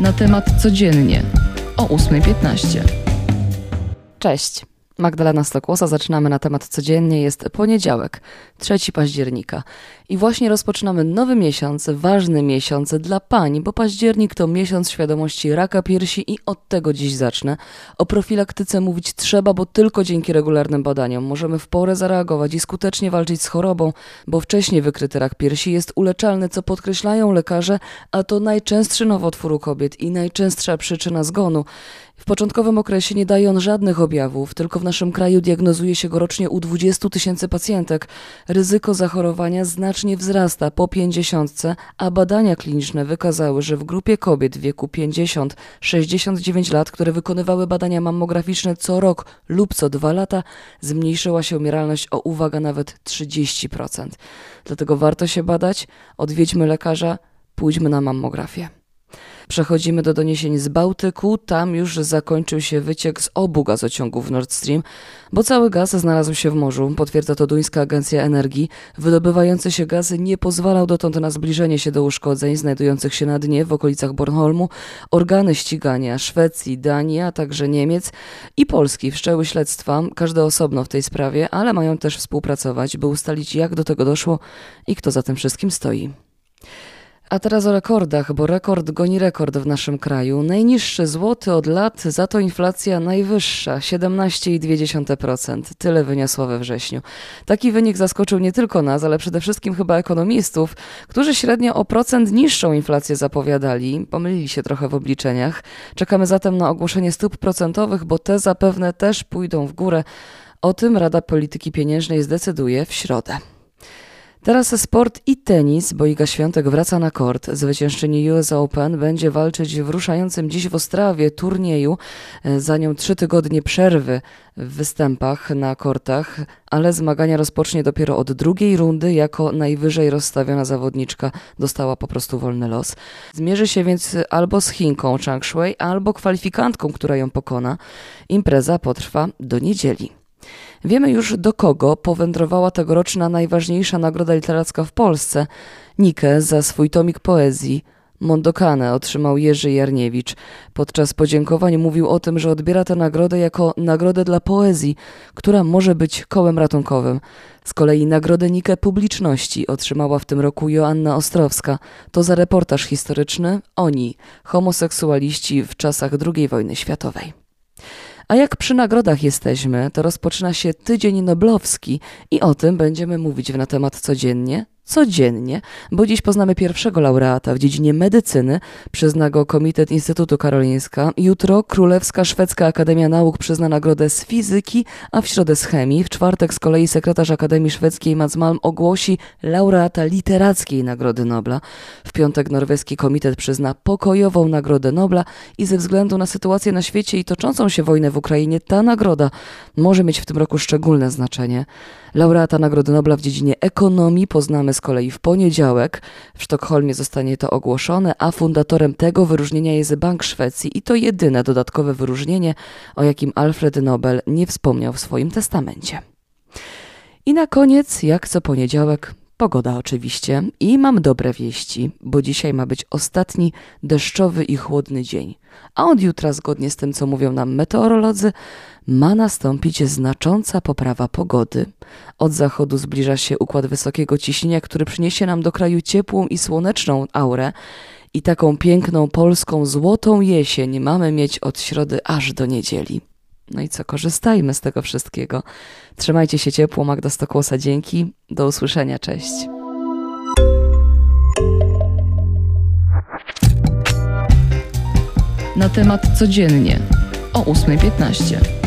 Na temat codziennie o 8.15. Cześć. Magdalena Stokłosa, zaczynamy na temat codziennie. Jest poniedziałek, 3 października. I właśnie rozpoczynamy nowy miesiąc, ważny miesiąc dla pań, bo październik to miesiąc świadomości raka piersi i od tego dziś zacznę. O profilaktyce mówić trzeba, bo tylko dzięki regularnym badaniom możemy w porę zareagować i skutecznie walczyć z chorobą, bo wcześniej wykryty rak piersi jest uleczalny, co podkreślają lekarze, a to najczęstszy nowotwór u kobiet i najczęstsza przyczyna zgonu. W początkowym okresie nie daje on żadnych objawów, tylko w naszym kraju diagnozuje się go rocznie u 20 tysięcy pacjentek. Ryzyko zachorowania znacznie wzrasta po 50, a badania kliniczne wykazały, że w grupie kobiet w wieku 50-69 lat, które wykonywały badania mammograficzne co rok lub co dwa lata, zmniejszyła się umieralność o uwaga nawet 30%. Dlatego warto się badać, odwiedźmy lekarza, pójdźmy na mammografię. Przechodzimy do doniesień z Bałtyku. Tam już zakończył się wyciek z obu gazociągów Nord Stream, bo cały gaz znalazł się w morzu, potwierdza to duńska agencja energii. Wydobywający się gaz nie pozwalał dotąd na zbliżenie się do uszkodzeń znajdujących się na dnie w okolicach Bornholmu. Organy ścigania Szwecji, Danii, a także Niemiec i Polski wszczęły śledztwa, każde osobno w tej sprawie, ale mają też współpracować, by ustalić jak do tego doszło i kto za tym wszystkim stoi. A teraz o rekordach, bo rekord goni rekord w naszym kraju. Najniższy złoty od lat, za to inflacja najwyższa 17,2%. Tyle wyniosła we wrześniu. Taki wynik zaskoczył nie tylko nas, ale przede wszystkim chyba ekonomistów, którzy średnio o procent niższą inflację zapowiadali. Pomylili się trochę w obliczeniach. Czekamy zatem na ogłoszenie stóp procentowych, bo te zapewne też pójdą w górę. O tym Rada Polityki Pieniężnej zdecyduje w środę. Teraz sport i tenis, bo Iga Świątek wraca na kort. Zwyciężczyni US Open będzie walczyć w ruszającym dziś w Ostrawie turnieju. Za nią trzy tygodnie przerwy w występach na kortach, ale zmagania rozpocznie dopiero od drugiej rundy. Jako najwyżej rozstawiona zawodniczka dostała po prostu wolny los. Zmierzy się więc albo z Chinką Chang Shui, albo kwalifikantką, która ją pokona. Impreza potrwa do niedzieli. Wiemy już do kogo powędrowała tegoroczna najważniejsza nagroda literacka w Polsce. Nikę za swój tomik poezji. Mondokane otrzymał Jerzy Jarniewicz. Podczas podziękowań mówił o tym, że odbiera tę nagrodę jako nagrodę dla poezji, która może być kołem ratunkowym. Z kolei nagrodę Nikę publiczności otrzymała w tym roku Joanna Ostrowska. To za reportaż historyczny Oni, homoseksualiści w czasach II wojny światowej. A jak przy nagrodach jesteśmy, to rozpoczyna się Tydzień Noblowski i o tym będziemy mówić na temat codziennie, codziennie, bo dziś poznamy pierwszego laureata w dziedzinie medycyny, przyzna go Komitet Instytutu Karolińska. Jutro Królewska Szwedzka Akademia Nauk przyzna nagrodę z fizyki, a w środę z chemii. W czwartek z kolei sekretarz Akademii Szwedzkiej Mats Malm ogłosi laureata literackiej Nagrody Nobla. W piątek norweski komitet przyzna pokojową Nagrodę Nobla i ze względu na sytuację na świecie i toczącą się wojnę w Ukrainie ta nagroda może mieć w tym roku szczególne znaczenie. Laureata Nagrody Nobla w dziedzinie ekonomii poznamy z kolei w poniedziałek. W Sztokholmie zostanie to ogłoszone, a fundatorem tego wyróżnienia jest Bank Szwecji i to jedyne dodatkowe wyróżnienie, o jakim Alfred Nobel nie wspomniał w swoim testamencie. I na koniec, jak co poniedziałek, Pogoda oczywiście i mam dobre wieści, bo dzisiaj ma być ostatni deszczowy i chłodny dzień. A od jutra, zgodnie z tym, co mówią nam meteorolodzy, ma nastąpić znacząca poprawa pogody. Od zachodu zbliża się układ wysokiego ciśnienia, który przyniesie nam do kraju ciepłą i słoneczną aurę. I taką piękną polską złotą jesień mamy mieć od środy aż do niedzieli. No i co, korzystajmy z tego wszystkiego. Trzymajcie się ciepło, Magda Stokłosa, dzięki. Do usłyszenia, cześć. Na temat codziennie o 8.15.